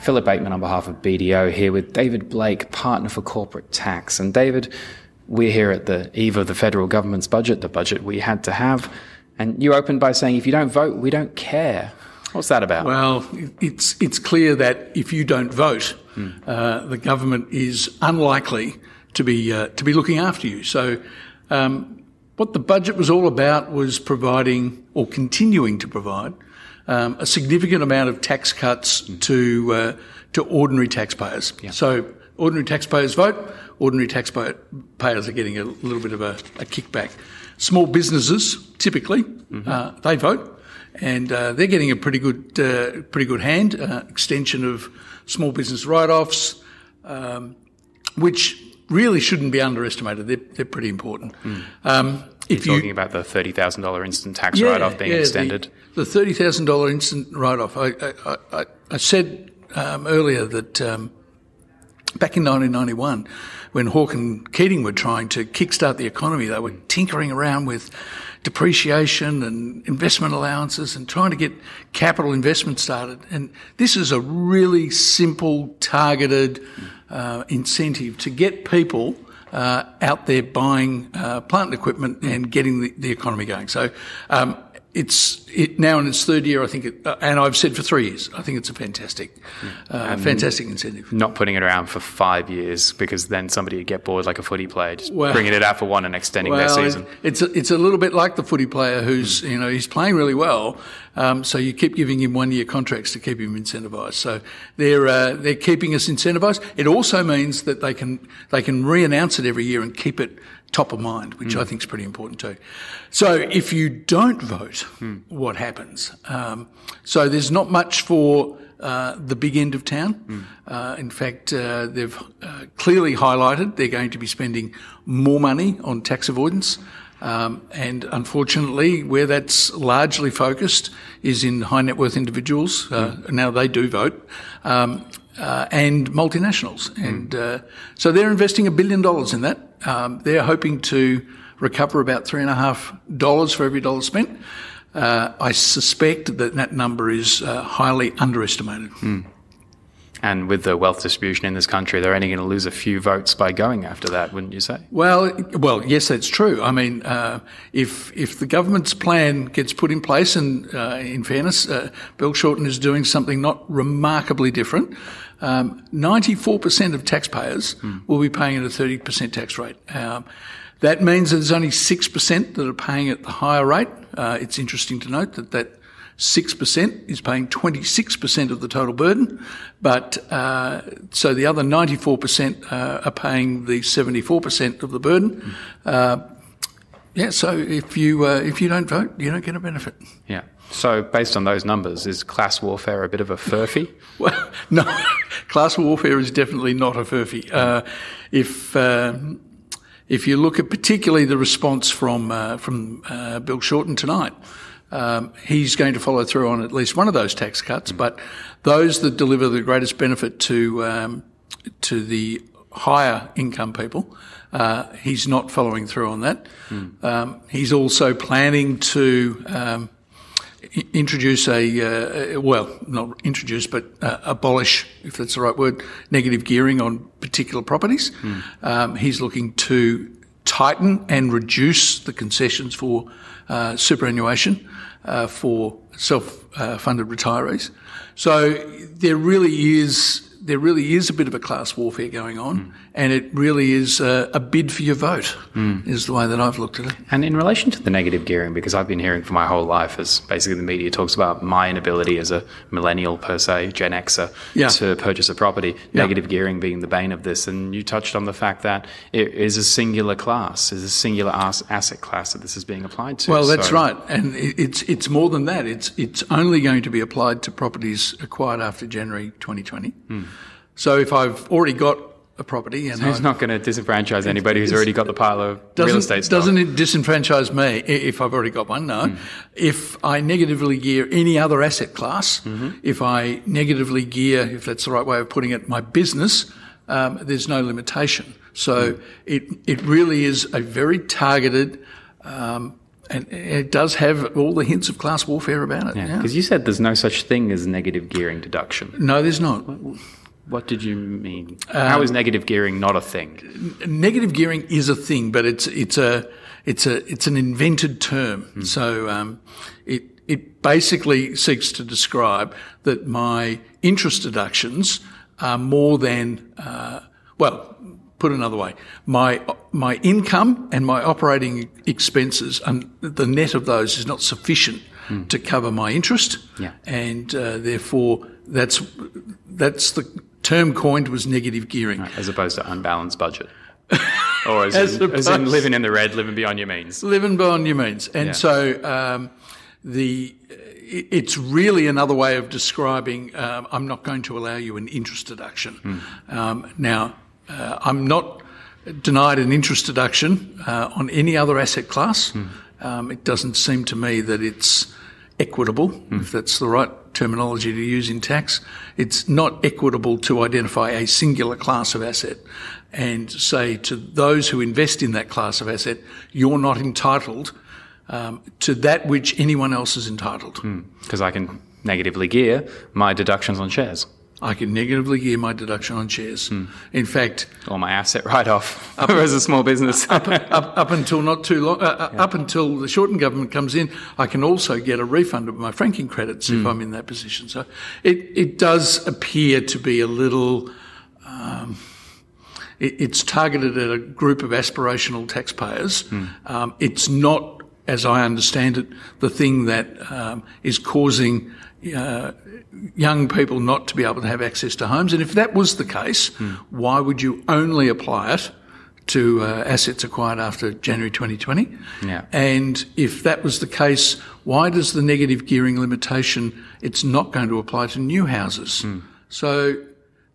Philip Bateman on behalf of BDO here with David Blake, partner for corporate tax. And David, we're here at the eve of the federal government's budget, the budget we had to have. And you opened by saying, if you don't vote, we don't care. What's that about? Well, it's it's clear that if you don't vote, mm. uh, the government is unlikely to be uh, to be looking after you. So, um, what the budget was all about was providing or continuing to provide um, a significant amount of tax cuts mm. to uh, to ordinary taxpayers. Yeah. So, ordinary taxpayers vote. Ordinary taxpayers are getting a little bit of a, a kickback. Small businesses typically mm-hmm. Uh, they vote and uh, they're getting a pretty good, uh, pretty good hand. Uh, extension of small business write-offs, um, which really shouldn't be underestimated. They're, they're pretty important. Mm. Um, if You're talking about the thirty thousand dollar instant tax yeah, write-off being yeah, extended. The, the thirty thousand dollar instant write-off. I, I, I, I said um, earlier that um, back in 1991, when Hawke and Keating were trying to kickstart the economy, they were tinkering around with depreciation and investment allowances and trying to get capital investment started. And this is a really simple, targeted uh, incentive to get people uh, out there buying uh, plant and equipment and getting the, the economy going. So um, it's it now in its third year, I think, it, uh, and I've said for three years, I think it's a fantastic, uh, fantastic incentive. Not putting it around for five years because then somebody would get bored like a footy player, just well, bringing it out for one and extending well, their season. It's a, it's a little bit like the footy player who's mm. you know he's playing really well, um, so you keep giving him one year contracts to keep him incentivised. So they're uh, they're keeping us incentivised. It also means that they can they can re-announce it every year and keep it top of mind, which mm. I think is pretty important too. So if you don't vote, mm. what happens? Um, so there's not much for uh, the big end of town. Mm. Uh, in fact, uh, they've uh, clearly highlighted they're going to be spending more money on tax avoidance. Um, and unfortunately, where that's largely focused is in high net worth individuals. Uh, hmm. Now they do vote. Um, uh, and multinationals. Mm. And uh, so they're investing a billion dollars in that. Um, they're hoping to recover about three and a half dollars for every dollar spent. Uh, I suspect that that number is uh, highly underestimated. Mm. And with the wealth distribution in this country, they're only going to lose a few votes by going after that, wouldn't you say? Well, well, yes, that's true. I mean, uh, if if the government's plan gets put in place, and uh, in fairness, uh, Bill Shorten is doing something not remarkably different. Um, 94% of taxpayers mm. will be paying at a 30% tax rate. Um, that means that there's only 6% that are paying at the higher rate. Uh, it's interesting to note that that 6% is paying 26% of the total burden, but uh, so the other 94% uh, are paying the 74% of the burden. Mm. yeah, so if you uh, if you don't vote, you don't get a benefit. Yeah. So based on those numbers, is class warfare a bit of a furphy? well, no, class warfare is definitely not a furphy. Uh, if um, if you look at particularly the response from uh, from Bill Shorten tonight um, he's going to follow through on at least one of those tax cuts. Mm. But those that deliver the greatest benefit to um, to the higher income people, uh, he's not following through on that. Mm. Um, he's also planning to um, introduce a uh, well, not introduce, but uh, abolish, if that's the right word, negative gearing on particular properties. Mm. he's looking to tighten and reduce the concessions for uh, superannuation uh, for self-funded retirees. So there really is there really is a bit of a class warfare going on, mm. and it really is a, a bid for your vote, mm. is the way that I've looked at it. And in relation to the negative gearing, because I've been hearing for my whole life, as basically the media talks about my inability as a millennial per se, Gen Xer, yeah. to purchase a property, yeah. negative gearing being the bane of this. And you touched on the fact that it is a singular class, is a singular asset class that this is being applied to. Well, that's so. right, and it's it's more than that. It's it's only going to be applied to properties acquired after January 2020. Mm. So if I've already got a property and so who's not going to disenfranchise anybody who's already got the pile of real estate stock? Doesn't it disenfranchise me if I've already got one? No. Mm. If I negatively gear any other asset class, mm-hmm. if I negatively gear, if that's the right way of putting it, my business, um, there's no limitation. So mm. it it really is a very targeted um, and it does have all the hints of class warfare about it. Yeah, because yeah. you said there's no such thing as negative gearing deduction. No, there's not. What did you mean? Um, How is negative gearing not a thing? Negative gearing is a thing, but it's it's a it's a it's an invented term. Hmm. So um, it it basically seeks to describe that my interest deductions are more than uh, well put another way, my my income and my operating expenses, and the net of those is not sufficient mm. to cover my interest, yeah. and uh, therefore that's that's the term coined was negative gearing, right, as opposed to unbalanced budget. or as, as, in, as, in, living in the red, living beyond your means. Living beyond your means, and yeah. so um, the it's really another way of describing. Um, I'm not going to allow you an interest deduction. Mm. Um, now, uh, I'm not denied an interest deduction uh, on any other asset class. Mm. Um, it doesn't seem to me that it's equitable, mm. if that's the right terminology to use in tax. It's not equitable to identify a singular class of asset and say to those who invest in that class of asset, you're not entitled um, to that which anyone else is entitled. Because mm. I can negatively gear my deductions on shares. I can negatively gear my deduction on shares. Hmm. In fact, or my asset write-off as a small business. up, up, up, until not too long, uh, uh, yeah. up until the Shorten government comes in, I can also get a refund of my franking credits if hmm. I'm in that position. So it it does appear to be a little. Um, it, it's targeted at a group of aspirational taxpayers. Hmm. Um, it's not, as I understand it, the thing that um, is causing uh, young people not to be able to have access to homes. And if that was the case, mm. why would you only apply it to uh, assets acquired after January 2020? Yeah. And if that was the case, why does the negative gearing limitation, it's not going to apply to new houses? Mm. So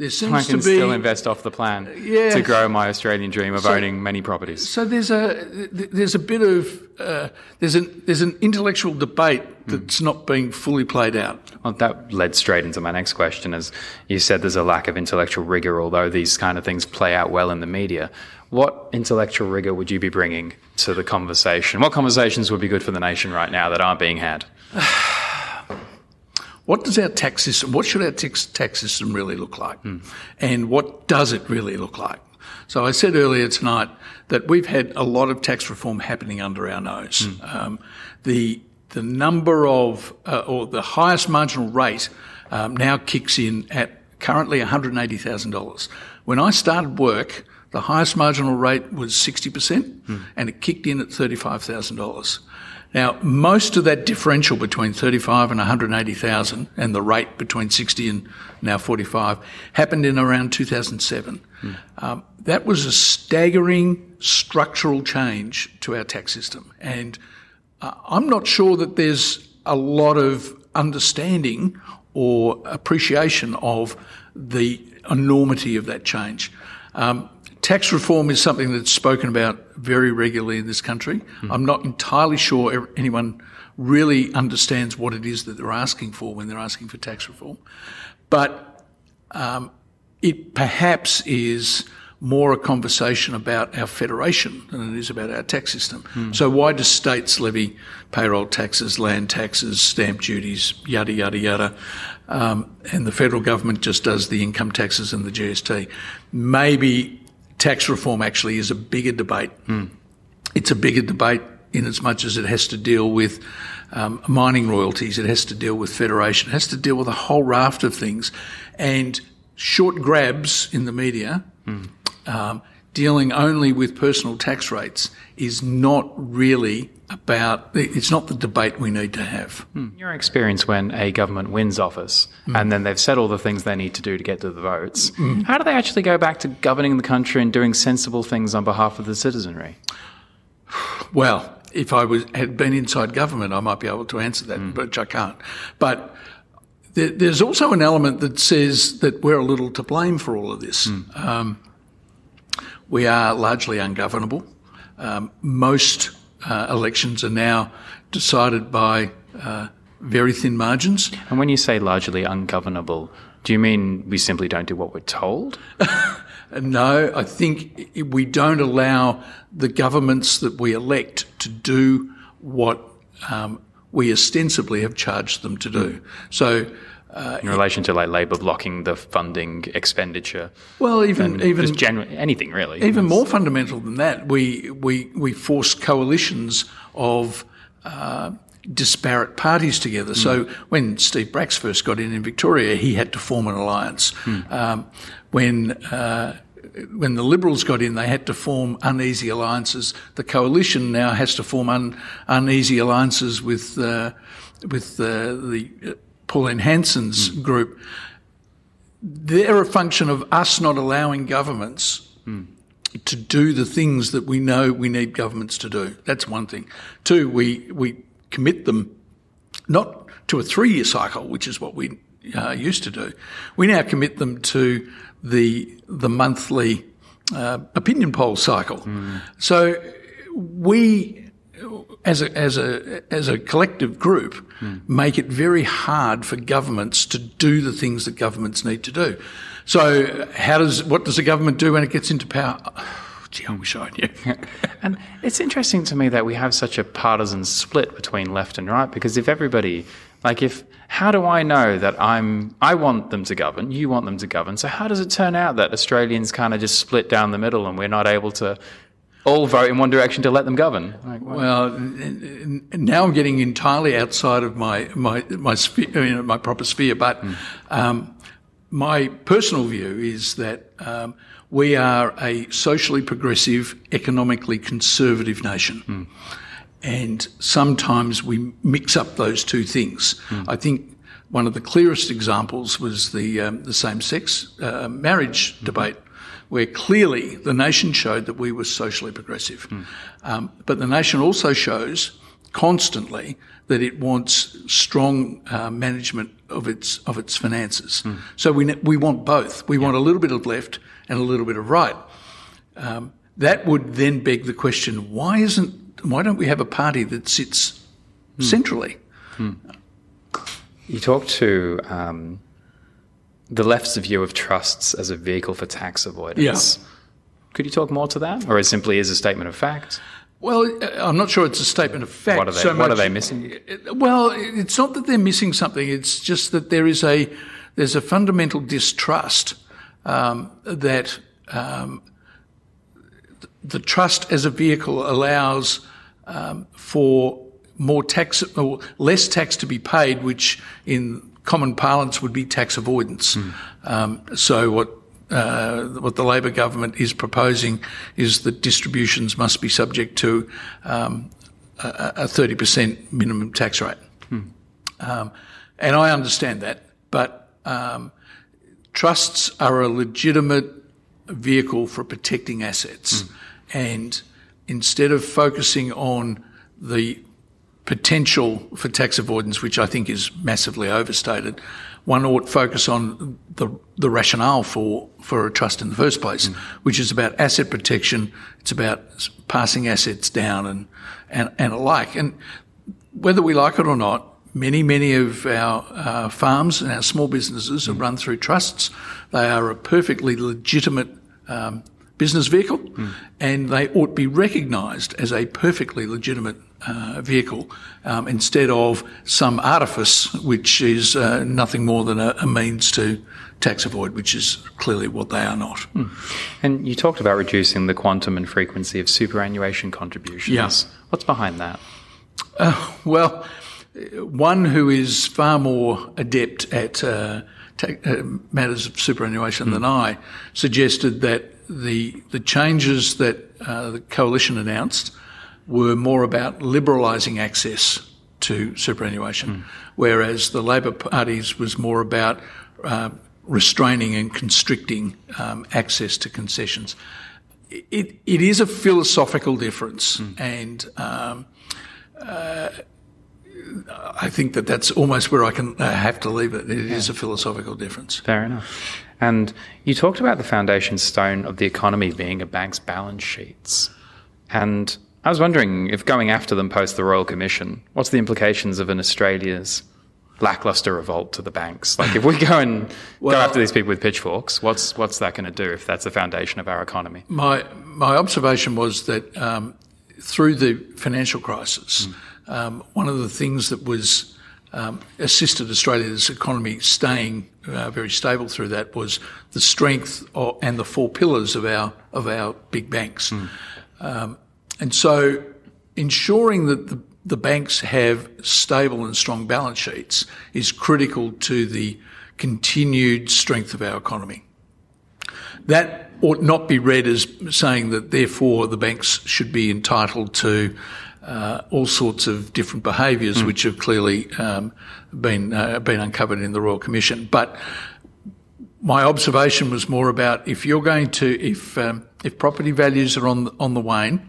there seems I can to be still invest off the plan yeah, to grow my Australian dream of so, owning many properties. So there's a there's a bit of uh, there's an there's an intellectual debate that's mm. not being fully played out. Well, that led straight into my next question. As you said, there's a lack of intellectual rigor, although these kind of things play out well in the media. What intellectual rigor would you be bringing to the conversation? What conversations would be good for the nation right now that aren't being had? what does our tax system, what should our tax, tax system really look like? Mm. And what does it really look like? So I said earlier tonight that we've had a lot of tax reform happening under our nose. Mm. Um, the the number of uh, or the highest marginal rate um, now kicks in at currently $180,000. When I started work, the highest marginal rate was 60%, mm. and it kicked in at $35,000. Now, most of that differential between 35 and 180,000 and the rate between 60 and now 45 happened in around 2007. Mm. Um, that was a staggering structural change to our tax system. And uh, I'm not sure that there's a lot of understanding or appreciation of the enormity of that change. Um, Tax reform is something that's spoken about very regularly in this country. Mm. I'm not entirely sure anyone really understands what it is that they're asking for when they're asking for tax reform. But um, it perhaps is more a conversation about our federation than it is about our tax system. Mm. So why do states levy payroll taxes, land taxes, stamp duties, yada, yada, yada? Um, and the federal government just does the income taxes and the GST. Maybe tax reform actually is a bigger debate. Mm. It's a bigger debate in as much as it has to deal with um, mining royalties, it has to deal with federation, it has to deal with a whole raft of things. And short grabs in the media, mm. um, dealing only with personal tax rates, is not really about it's not the debate we need to have. Hmm. Your experience when a government wins office mm. and then they've said all the things they need to do to get to the votes, mm. how do they actually go back to governing the country and doing sensible things on behalf of the citizenry? Well, if I was had been inside government, I might be able to answer that, mm. but I can't. But there, there's also an element that says that we're a little to blame for all of this. Hmm. Um, we are largely ungovernable. Um, most uh, elections are now decided by uh, very thin margins. And when you say largely ungovernable, do you mean we simply don't do what we're told? no, I think we don't allow the governments that we elect to do what um, we ostensibly have charged them to do. So. Uh, in relation to like Labor blocking the funding expenditure, well, even even just generally anything really. Even more fundamental than that, we we we force coalitions of uh, disparate parties together. Mm. So when Steve Bracks first got in in Victoria, he had to form an alliance. Mm. Um, when uh, when the Liberals got in, they had to form uneasy alliances. The coalition now has to form un, uneasy alliances with uh, with uh, the uh, Pauline Hanson's mm. group. They're a function of us not allowing governments mm. to do the things that we know we need governments to do. That's one thing. Two, we we commit them not to a three-year cycle, which is what we uh, used to do. We now commit them to the the monthly uh, opinion poll cycle. Mm. So we, as a as a as a collective group, mm. make it very hard for governments to do the things that governments need to do. So how does what does the government do when it gets into power? gee, I wish I knew. and it's interesting to me that we have such a partisan split between left and right because if everybody like if how do I know that I'm I want them to govern, you want them to govern. So how does it turn out that Australians kind of just split down the middle and we're not able to all vote in one direction to let them govern? Like, well, now I'm getting entirely outside of my my my sphere, you know, my proper sphere, but mm. um, my personal view is that um, we are a socially progressive, economically conservative nation. Mm and sometimes we mix up those two things. Mm. I think one of the clearest examples was the um, the same sex uh, marriage mm-hmm. debate, where clearly the nation showed that we were socially progressive, mm. um, but the nation also shows constantly that it wants strong uh, management of its of its finances. Mm. So we we want both. We yeah. want a little bit of left and a little bit of right. Um, that would then beg the question: Why isn't why don't we have a party that sits hmm. centrally? Hmm. You talk to um, the left's view of trusts as a vehicle for tax avoidance. Yeah. Could you talk more to that, or it simply is a statement of fact? Well, uh, I'm not sure it's a statement of fact. What are they, so what are they missing? Well, it's not that they're missing something. It's just that there is a there's a fundamental distrust um, that um, the trust as a vehicle allows um, for more tax or less tax to be paid, which in common parlance would be tax avoidance. Mm. Um, so what uh, what the Labor government is proposing is that distributions must be subject to um, a thirty percent minimum tax rate, mm. um, and I understand that, but um, trusts are a legitimate vehicle for protecting assets, mm. and instead of focusing on the potential for tax avoidance, which I think is massively overstated, one ought focus on the, the rationale for, for a trust in the first place, mm. which is about asset protection. It's about passing assets down and, and, and alike. And whether we like it or not, many, many of our uh, farms and our small businesses mm. are run through trusts. They are a perfectly legitimate um, business vehicle, mm. and they ought to be recognised as a perfectly legitimate uh, vehicle um, instead of some artifice which is uh, nothing more than a, a, means to tax avoid, which is clearly what they are not. Mm. And you talked about reducing the quantum and frequency of superannuation contributions. Yes. What's behind that? Uh, well, one who is far more adept at uh, uh, matters of superannuation mm. than I suggested that the the changes that uh, the coalition announced were more about liberalising access to superannuation, mm. whereas the Labor Party's was more about uh, restraining and constricting um, access to concessions. It, it is a philosophical difference, mm. and um, uh, I think that that's almost where I can uh, have to leave it. It yeah. is a philosophical difference. Fair enough. And you talked about the foundation stone of the economy being a bank's balance sheets. And I was wondering if going after them post the Royal Commission, what's the implications of an Australia's lackluster revolt to the banks? Like if we go and well, go after these people with pitchforks, what's what's that going to do if that's the foundation of our economy? My my observation was that um, through the financial crisis, mm. Um, one of the things that was um, assisted Australia's economy staying uh, very stable through that was the strength of, and the four pillars of our of our big banks, mm. um, and so ensuring that the, the banks have stable and strong balance sheets is critical to the continued strength of our economy. That ought not be read as saying that therefore the banks should be entitled to uh, all sorts of different behaviours mm. which have clearly um, been uh, been uncovered in the Royal Commission. But my observation was more about if you're going to if um, if property values are on the, on the wane.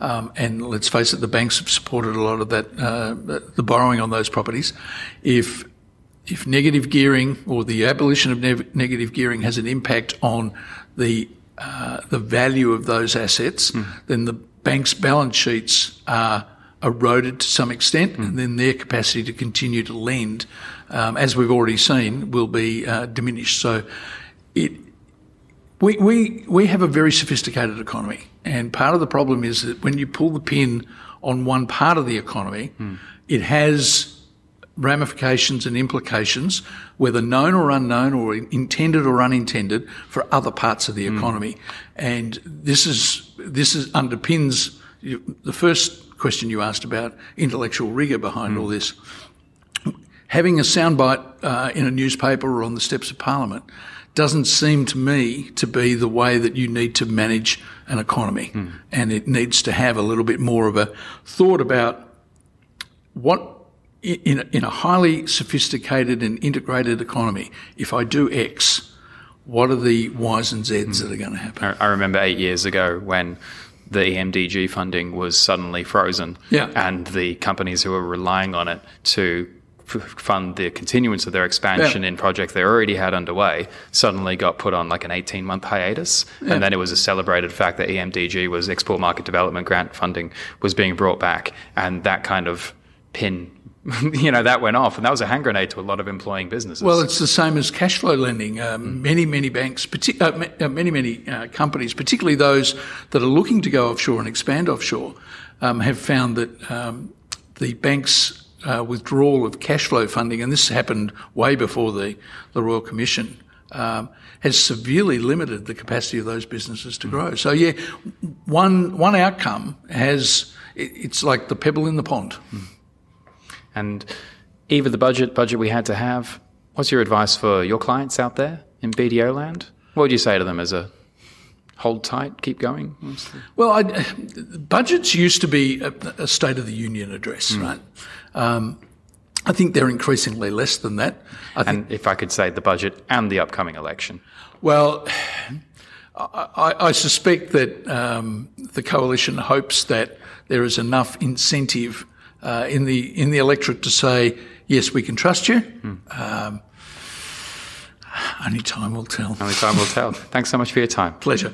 Um, and let's face it, the banks have supported a lot of that, uh, the borrowing on those properties. If if negative gearing or the abolition of ne- negative gearing has an impact on the uh, the value of those assets, mm. then the bank's balance sheets are eroded to some extent, mm. and then their capacity to continue to lend, um, as we've already seen, will be uh, diminished. So, it we, we we have a very sophisticated economy, and part of the problem is that when you pull the pin on one part of the economy, mm. it has ramifications and implications, whether known or unknown or intended or unintended, for other parts of the mm. economy. And this is this is underpins the first question you asked about intellectual rigor behind mm. all this. Having a soundbite uh, in a newspaper or on the steps of Parliament doesn't seem to me to be the way that you need to manage an economy. Mm. And it needs to have a little bit more of a thought about what in, in a highly sophisticated and integrated economy, if I do X, what are the Y's and Z's that are going to happen? I remember eight years ago when the EMDG funding was suddenly frozen, yeah. and the companies who were relying on it to fund the continuance of their expansion yeah. in projects they already had underway suddenly got put on like an 18 month hiatus. Yeah. And then it was a celebrated fact that EMDG was export market development grant funding was being brought back. And that kind of pin you know, that went off, and that was a hand grenade to a lot of employing businesses. Well, it's the same as cash flow lending. Um, many, many banks, partic- uh, uh, many, many uh, companies, particularly those that are looking to go offshore and expand offshore, um, have found that um, the banks' uh, withdrawal of cash flow funding, and this happened way before the, the Royal Commission, um, has severely limited the capacity of those businesses to grow. So, yeah, one one outcome has it, it's like the pebble in the pond. Mm. And either the budget budget we had to have. What's your advice for your clients out there in BDO land? What would you say to them as a hold tight, keep going? Well, I, budgets used to be a, a, State of the Union address, mm. right? Um, I think they're increasingly less than that. I and if I could say the budget and the upcoming election. Well, I, I suspect that um, the coalition hopes that there is enough incentive uh, in the in the electorate to say yes, we can trust you. Mm. Um, only time will tell. Only time will tell. Thanks so much for your time. Pleasure.